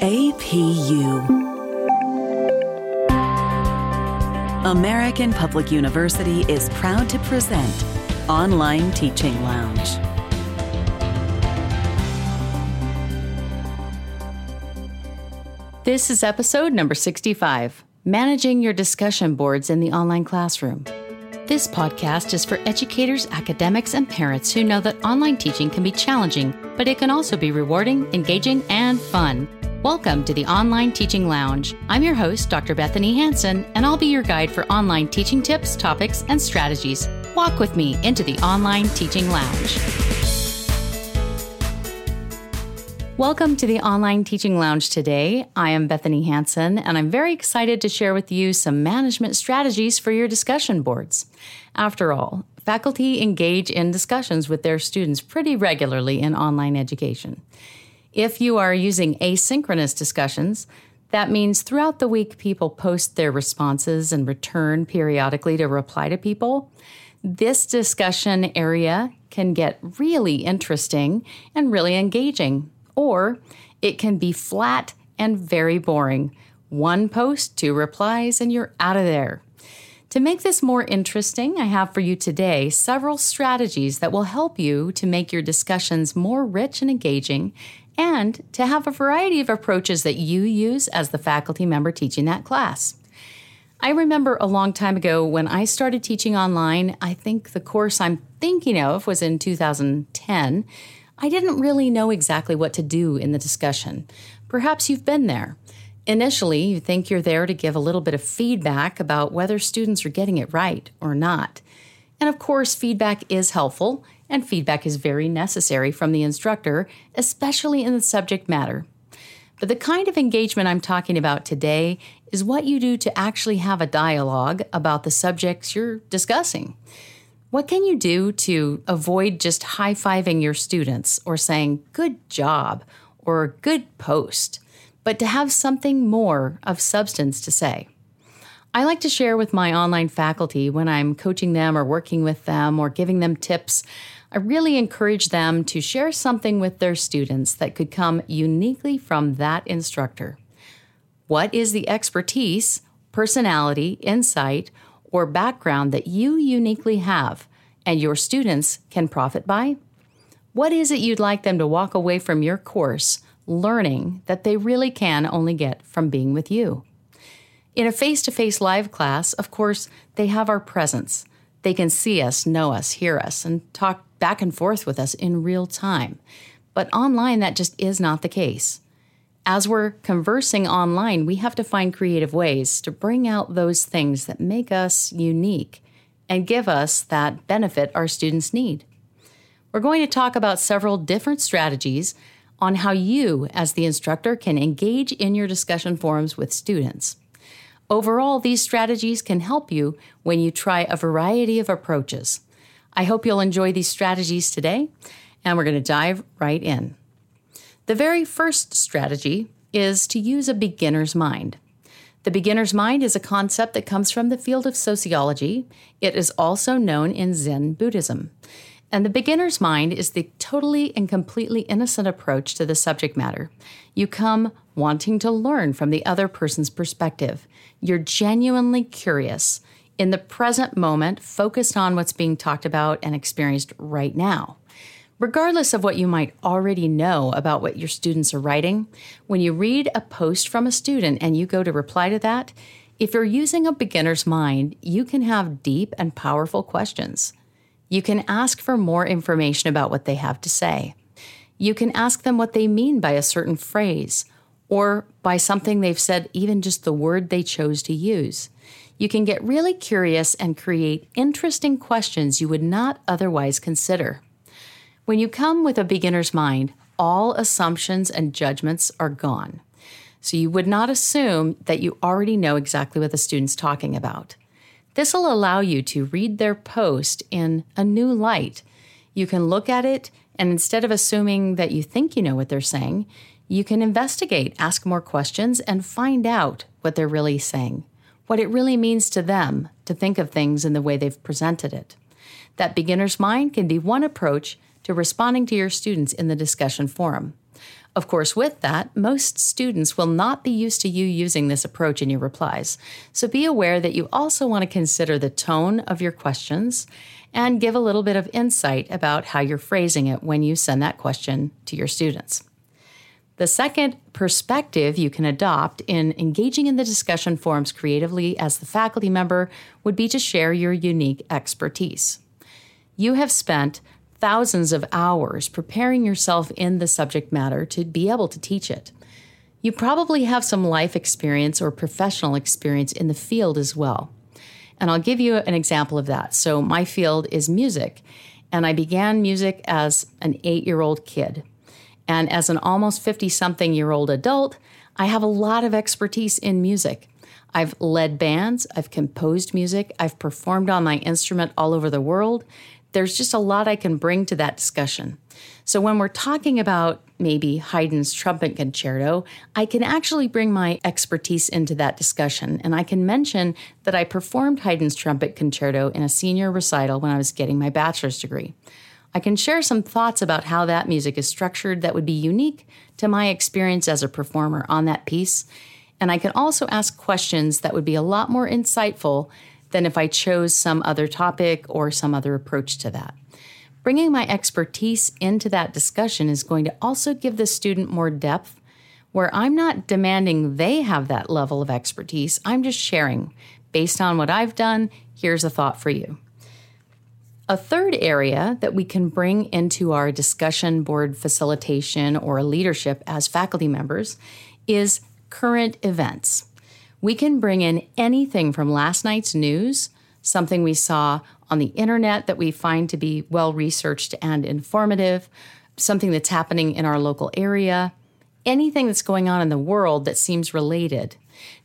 APU. American Public University is proud to present Online Teaching Lounge. This is episode number 65 Managing Your Discussion Boards in the Online Classroom. This podcast is for educators, academics, and parents who know that online teaching can be challenging, but it can also be rewarding, engaging, and fun. Welcome to the Online Teaching Lounge. I'm your host, Dr. Bethanie Hansen, and I'll be your guide for online teaching tips, topics, and strategies. Walk with me into the Online Teaching Lounge. Welcome to the Online Teaching Lounge today. I am Bethanie Hansen, and I'm very excited to share with you some management strategies for your discussion boards. After all, faculty engage in discussions with their students pretty regularly in online education. If you are using asynchronous discussions, that means throughout the week people post their responses and return periodically to reply to people. This discussion area can get really interesting and really engaging or it can be flat and very boring. One post, two replies, and you're out of there. To make this more interesting, I have for you today several strategies that will help you to make your discussions more rich and engaging and to have a variety of approaches that you use as the faculty member teaching that class. I remember a long time ago when I started teaching online, I think the course I'm thinking of was in 2010. I didn't really know exactly what to do in the discussion. Perhaps you've been there. Initially, you think you're there to give a little bit of feedback about whether students are getting it right or not. And of course, feedback is helpful, and feedback is very necessary from the instructor, especially in the subject matter. But the kind of engagement I'm talking about today is what you do to actually have a dialogue about the subjects you're discussing. What can you do to avoid just high fiving your students or saying, good job or good post, but to have something more of substance to say? I like to share with my online faculty when I'm coaching them or working with them or giving them tips. I really encourage them to share something with their students that could come uniquely from that instructor. What is the expertise, personality, insight, or background that you uniquely have and your students can profit by? What is it you'd like them to walk away from your course learning that they really can only get from being with you? In a face to face live class, of course, they have our presence. They can see us, know us, hear us, and talk back and forth with us in real time. But online, that just is not the case as we're conversing online, we have to find creative ways to bring out those things that make us unique and give us that benefit our students need. We're going to talk about several different strategies on how you, as the instructor, can engage in your discussion forums with students. Overall, these strategies can help you when you try a variety of approaches. I hope you'll enjoy these strategies today, and we're going to dive right in. The very first strategy is to use a beginner's mind. The beginner's mind is a concept that comes from the field of sociology. It is also known in Zen Buddhism. And the beginner's mind is the totally and completely innocent approach to the subject matter. You come wanting to learn from the other person's perspective. You're genuinely curious, in the present moment, focused on what's being talked about and experienced right now. Regardless of what you might already know about what your students are writing, when you read a post from a student and you go to reply to that, if you're using a beginner's mind, you can have deep and powerful questions. You can ask for more information about what they have to say. You can ask them what they mean by a certain phrase or by something they've said, even just the word they chose to use. You can get really curious and create interesting questions you would not otherwise consider. When you come with a beginner's mind, all assumptions and judgments are gone. So you would not assume that you already know exactly what the student's talking about. This will allow you to read their post in a new light. You can look at it, and instead of assuming that you think you know what they're saying, you can investigate, ask more questions, and find out what they're really saying, what it really means to them to think of things in the way they've presented it. That beginner's mind can be one approach to responding to your students in the discussion forum. Of course, with that, most students will not be used to you using this approach in your replies. So be aware that you also want to consider the tone of your questions and give a little bit of insight about how you're phrasing it when you send that question to your students. The second perspective you can adopt in engaging in the discussion forums creatively as the faculty member would be to share your unique expertise. You have spent thousands of hours preparing yourself in the subject matter to be able to teach it. You probably have some life experience or professional experience in the field as well. And I'll give you an example of that. So, my field is music, and I began music as an eight year old kid. And as an almost 50 something year old adult, I have a lot of expertise in music. I've led bands, I've composed music, I've performed on my instrument all over the world, there's just a lot I can bring to that discussion. So when we're talking about maybe Haydn's trumpet concerto, I can actually bring my expertise into that discussion. And I can mention that I performed Haydn's trumpet concerto in a senior recital when I was getting my bachelor's degree. I can share some thoughts about how that music is structured that would be unique to my experience as a performer on that piece. And I can also ask questions that would be a lot more insightful than if I chose some other topic or some other approach to that. Bringing my expertise into that discussion is going to also give the student more depth where I'm not demanding they have that level of expertise. I'm just sharing. Based on what I've done, here's a thought for you. A third area that we can bring into our discussion board facilitation or leadership as faculty members is current events. We can bring in anything from last night's news, something we saw on the internet that we find to be well researched and informative, something that's happening in our local area, anything that's going on in the world that seems related.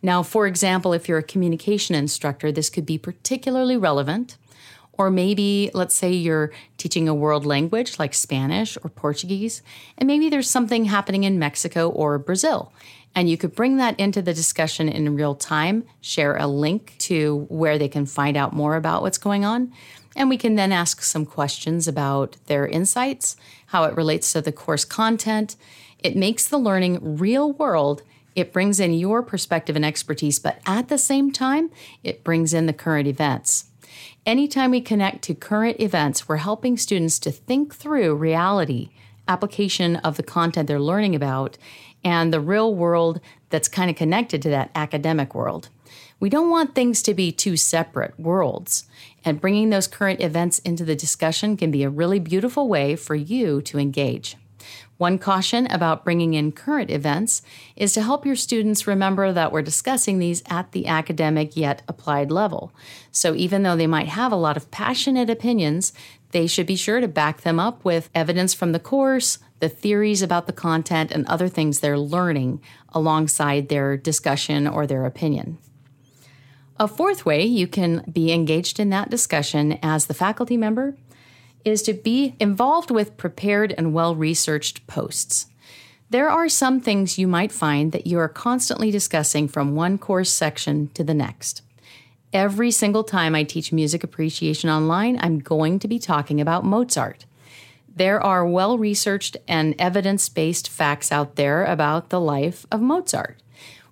Now, for example, if you're a communication instructor, this could be particularly relevant. Or maybe, let's say you're teaching a world language like Spanish or Portuguese, and maybe there's something happening in Mexico or Brazil. And you could bring that into the discussion in real time, share a link to where they can find out more about what's going on. And we can then ask some questions about their insights, how it relates to the course content. It makes the learning real world. It brings in your perspective and expertise, but at the same time, it brings in the current events. Anytime we connect to current events, we're helping students to think through reality, application of the content they're learning about, and the real world that's kind of connected to that academic world. We don't want things to be two separate worlds, and bringing those current events into the discussion can be a really beautiful way for you to engage. One caution about bringing in current events is to help your students remember that we're discussing these at the academic yet applied level. So, even though they might have a lot of passionate opinions, they should be sure to back them up with evidence from the course, the theories about the content, and other things they're learning alongside their discussion or their opinion. A fourth way you can be engaged in that discussion as the faculty member is to be involved with prepared and well researched posts. There are some things you might find that you are constantly discussing from one course section to the next. Every single time I teach music appreciation online, I'm going to be talking about Mozart. There are well researched and evidence based facts out there about the life of Mozart.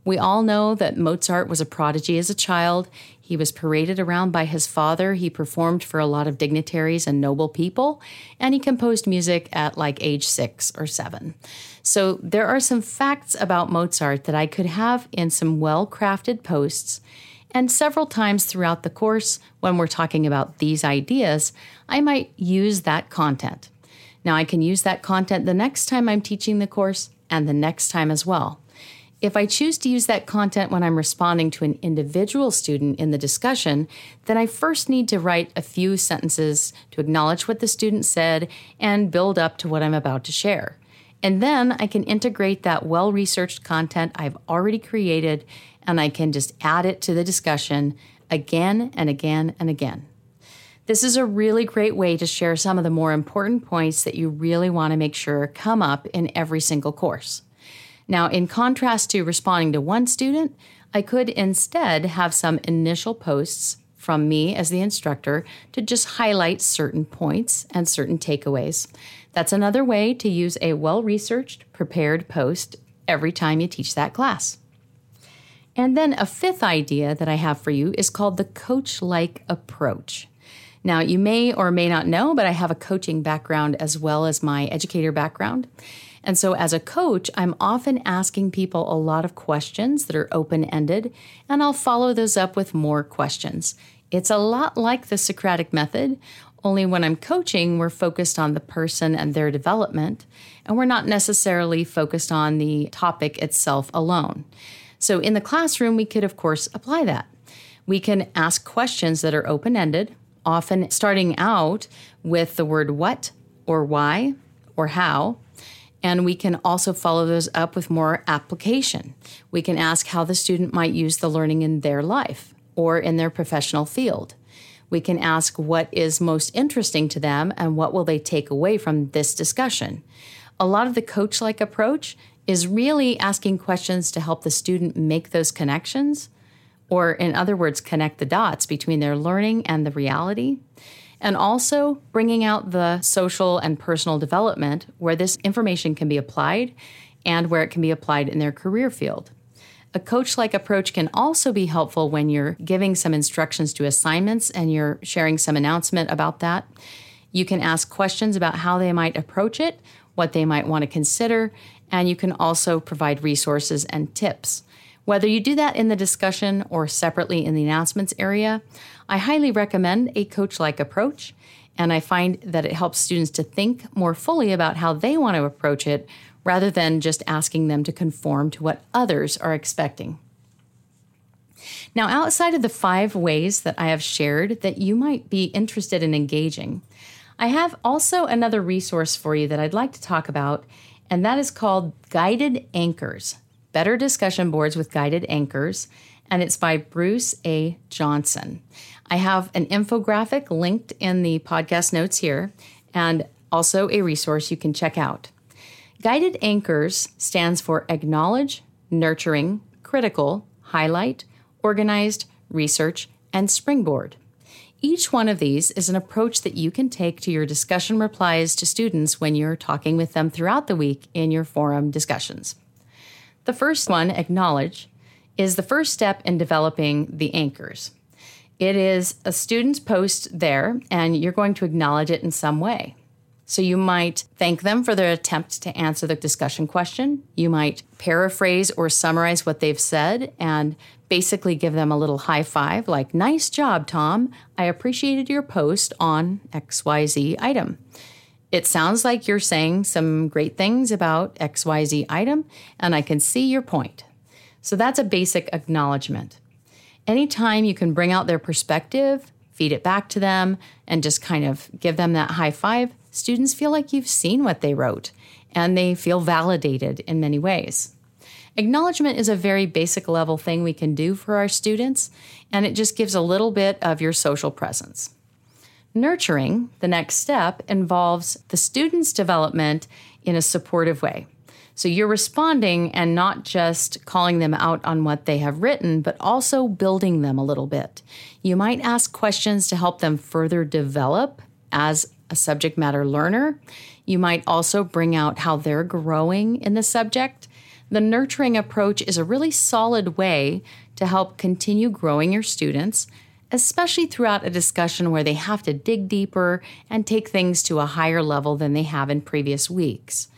We all know that Mozart was a prodigy as a child. He was paraded around by his father. He performed for a lot of dignitaries and noble people, and he composed music at like age six or seven. So there are some facts about Mozart that I could have in some well crafted posts. And several times throughout the course, when we're talking about these ideas, I might use that content. Now, I can use that content the next time I'm teaching the course and the next time as well. If I choose to use that content when I'm responding to an individual student in the discussion, then I first need to write a few sentences to acknowledge what the student said and build up to what I'm about to share. And then I can integrate that well researched content I've already created and I can just add it to the discussion again and again and again. This is a really great way to share some of the more important points that you really want to make sure come up in every single course. Now, in contrast to responding to one student, I could instead have some initial posts from me as the instructor to just highlight certain points and certain takeaways. That's another way to use a well researched, prepared post every time you teach that class. And then a fifth idea that I have for you is called the coach like approach. Now, you may or may not know, but I have a coaching background as well as my educator background. And so, as a coach, I'm often asking people a lot of questions that are open ended, and I'll follow those up with more questions. It's a lot like the Socratic method, only when I'm coaching, we're focused on the person and their development, and we're not necessarily focused on the topic itself alone. So, in the classroom, we could, of course, apply that. We can ask questions that are open ended, often starting out with the word what or why or how and we can also follow those up with more application. We can ask how the student might use the learning in their life or in their professional field. We can ask what is most interesting to them and what will they take away from this discussion. A lot of the coach like approach is really asking questions to help the student make those connections, or in other words, connect the dots between their learning and the reality and also bringing out the social and personal development where this information can be applied and where it can be applied in their career field. A coach like approach can also be helpful when you're giving some instructions to assignments and you're sharing some announcement about that. You can ask questions about how they might approach it, what they might want to consider, and you can also provide resources and tips. Whether you do that in the discussion or separately in the announcements area, I highly recommend a coach like approach, and I find that it helps students to think more fully about how they want to approach it rather than just asking them to conform to what others are expecting. Now, outside of the five ways that I have shared that you might be interested in engaging, I have also another resource for you that I'd like to talk about, and that is called Guided Anchors Better Discussion Boards with Guided Anchors, and it's by Bruce A. Johnson. I have an infographic linked in the podcast notes here and also a resource you can check out. Guided Anchors stands for Acknowledge, Nurturing, Critical, Highlight, Organized, Research, and Springboard. Each one of these is an approach that you can take to your discussion replies to students when you're talking with them throughout the week in your forum discussions. The first one, Acknowledge, is the first step in developing the anchors. It is a student's post there, and you're going to acknowledge it in some way. So you might thank them for their attempt to answer the discussion question. You might paraphrase or summarize what they've said and basically give them a little high five, like, nice job, Tom. I appreciated your post on XYZ item. It sounds like you're saying some great things about XYZ item, and I can see your point. So that's a basic acknowledgement anytime you can bring out their perspective, feed it back to them, and just kind of give them that high five, students feel like you've seen what they wrote and they feel validated in many ways. Acknowledgement is a very basic level thing we can do for our students, and it just gives a little bit of your social presence. Nurturing, the next step, involves the student's development in a supportive way. So you're responding and not just calling them out on what they have written, but also building them a little bit. You might ask questions to help them further develop as a subject matter learner. You might also bring out how they're growing in the subject. The nurturing approach is a really solid way to help continue growing your students, especially throughout a discussion where they have to dig deeper and take things to a higher level than they have in previous weeks.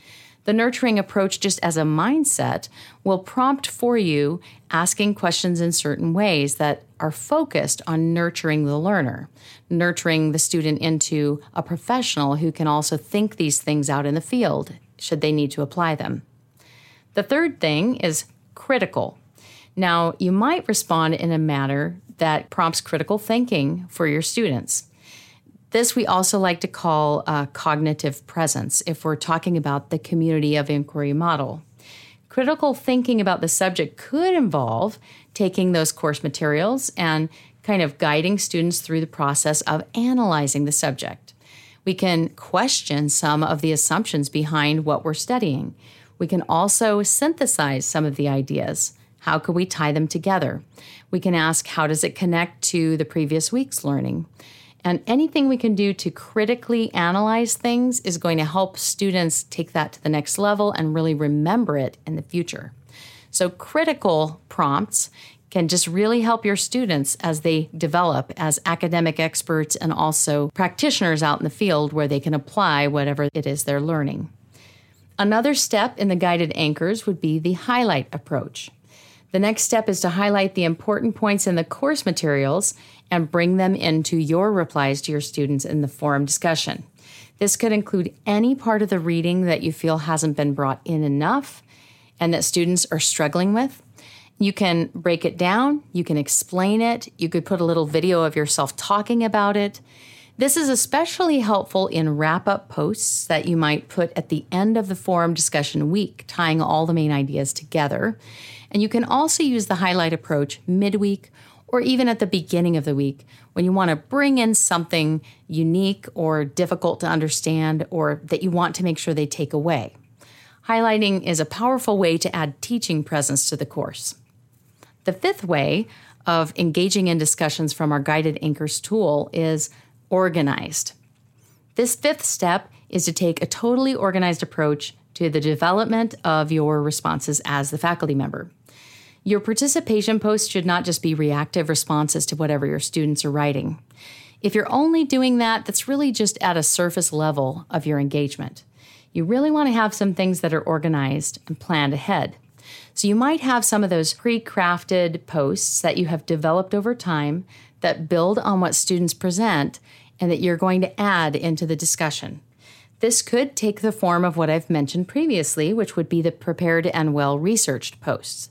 The nurturing approach, just as a mindset, will prompt for you asking questions in certain ways that are focused on nurturing the learner, nurturing the student into a professional who can also think these things out in the field should they need to apply them. The third thing is critical. Now, you might respond in a manner that prompts critical thinking for your students. This we also like to call uh, cognitive presence if we're talking about the community of inquiry model. Critical thinking about the subject could involve taking those course materials and kind of guiding students through the process of analyzing the subject. We can question some of the assumptions behind what we're studying. We can also synthesize some of the ideas. How could we tie them together? We can ask, how does it connect to the previous week's learning? And anything we can do to critically analyze things is going to help students take that to the next level and really remember it in the future. So, critical prompts can just really help your students as they develop as academic experts and also practitioners out in the field where they can apply whatever it is they're learning. Another step in the guided anchors would be the highlight approach. The next step is to highlight the important points in the course materials and bring them into your replies to your students in the forum discussion. This could include any part of the reading that you feel hasn't been brought in enough and that students are struggling with. You can break it down, you can explain it, you could put a little video of yourself talking about it. This is especially helpful in wrap up posts that you might put at the end of the forum discussion week, tying all the main ideas together. And you can also use the highlight approach midweek or even at the beginning of the week when you want to bring in something unique or difficult to understand or that you want to make sure they take away. Highlighting is a powerful way to add teaching presence to the course. The fifth way of engaging in discussions from our guided anchors tool is organized. This fifth step is to take a totally organized approach to the development of your responses as the faculty member. Your participation posts should not just be reactive responses to whatever your students are writing. If you're only doing that, that's really just at a surface level of your engagement. You really want to have some things that are organized and planned ahead. So you might have some of those pre crafted posts that you have developed over time that build on what students present and that you're going to add into the discussion. This could take the form of what I've mentioned previously, which would be the prepared and well researched posts.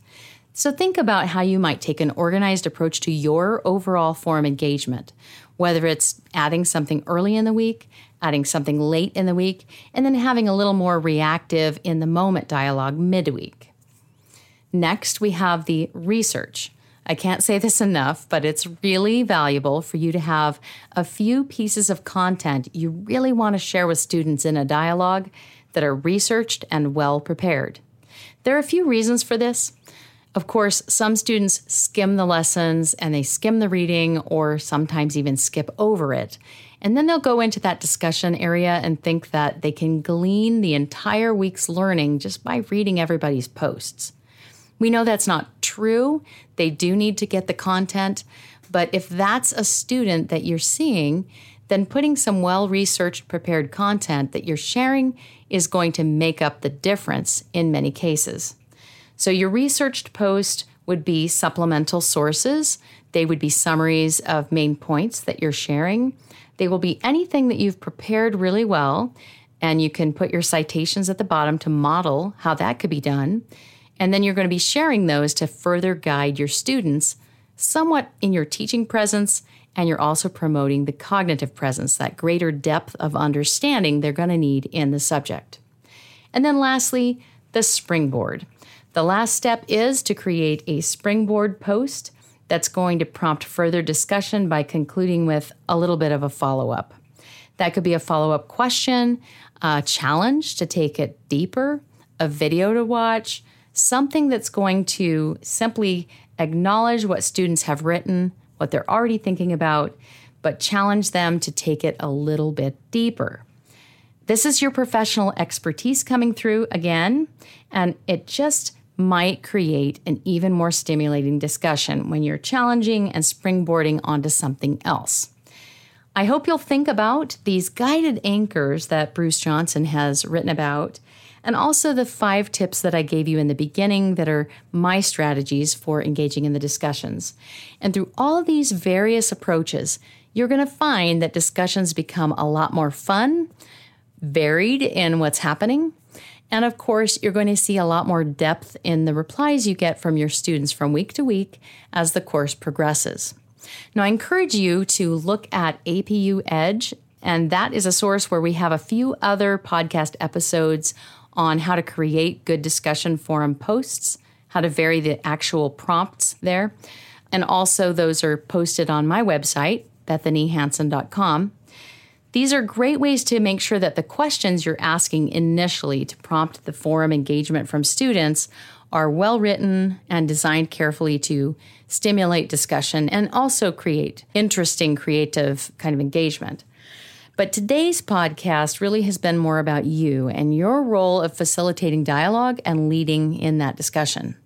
So think about how you might take an organized approach to your overall forum engagement, whether it's adding something early in the week, adding something late in the week, and then having a little more reactive in the moment dialogue midweek. Next, we have the research. I can't say this enough, but it's really valuable for you to have a few pieces of content you really want to share with students in a dialogue that are researched and well prepared. There are a few reasons for this. Of course, some students skim the lessons and they skim the reading or sometimes even skip over it. And then they'll go into that discussion area and think that they can glean the entire week's learning just by reading everybody's posts. We know that's not true. They do need to get the content. But if that's a student that you're seeing, then putting some well researched, prepared content that you're sharing is going to make up the difference in many cases. So, your researched post would be supplemental sources, they would be summaries of main points that you're sharing. They will be anything that you've prepared really well, and you can put your citations at the bottom to model how that could be done. And then you're going to be sharing those to further guide your students somewhat in your teaching presence. And you're also promoting the cognitive presence, that greater depth of understanding they're going to need in the subject. And then lastly, the springboard. The last step is to create a springboard post that's going to prompt further discussion by concluding with a little bit of a follow up. That could be a follow up question, a challenge to take it deeper, a video to watch, something that's going to simply acknowledge what students have written, what they're already thinking about, but challenge them to take it a little bit deeper. This is your professional expertise coming through again, and it just might create an even more stimulating discussion when you're challenging and springboarding onto something else. I hope you'll think about these guided anchors that Bruce Johnson has written about and also the five tips that I gave you in the beginning that are my strategies for engaging in the discussions. And through all these various approaches, you're going to find that discussions become a lot more fun, varied in what's happening. And of course, you're going to see a lot more depth in the replies you get from your students from week to week as the course progresses. Now, I encourage you to look at APU Edge, and that is a source where we have a few other podcast episodes on how to create good discussion forum posts, how to vary the actual prompts there. And also, those are posted on my website, bethaniehansen.com. These are great ways to make sure that the questions you're asking initially to prompt the forum engagement from students are well written and designed carefully to stimulate discussion and also create interesting, creative kind of engagement. But today's podcast really has been more about you and your role of facilitating dialogue and leading in that discussion.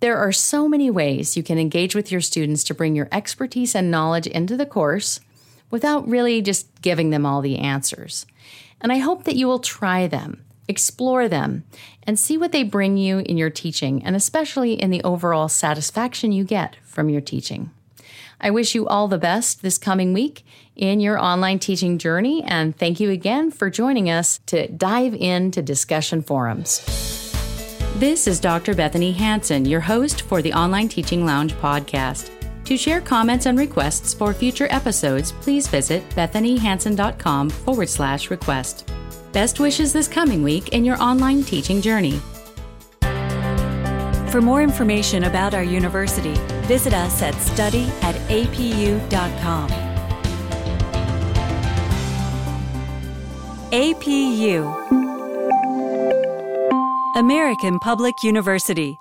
There are so many ways you can engage with your students to bring your expertise and knowledge into the course without really just giving them all the answers. And I hope that you will try them, explore them, and see what they bring you in your teaching, and especially in the overall satisfaction you get from your teaching. I wish you all the best this coming week in your online teaching journey, and thank you again for joining us to dive into discussion forums. This is Dr. Bethanie Hansen, your host for the Online Teaching Lounge podcast. To share comments and requests for future episodes, please visit bethaniehansen.com forward slash request. Best wishes this coming week in your online teaching journey. For more information about our university, visit us at study at apu.com. APU American Public University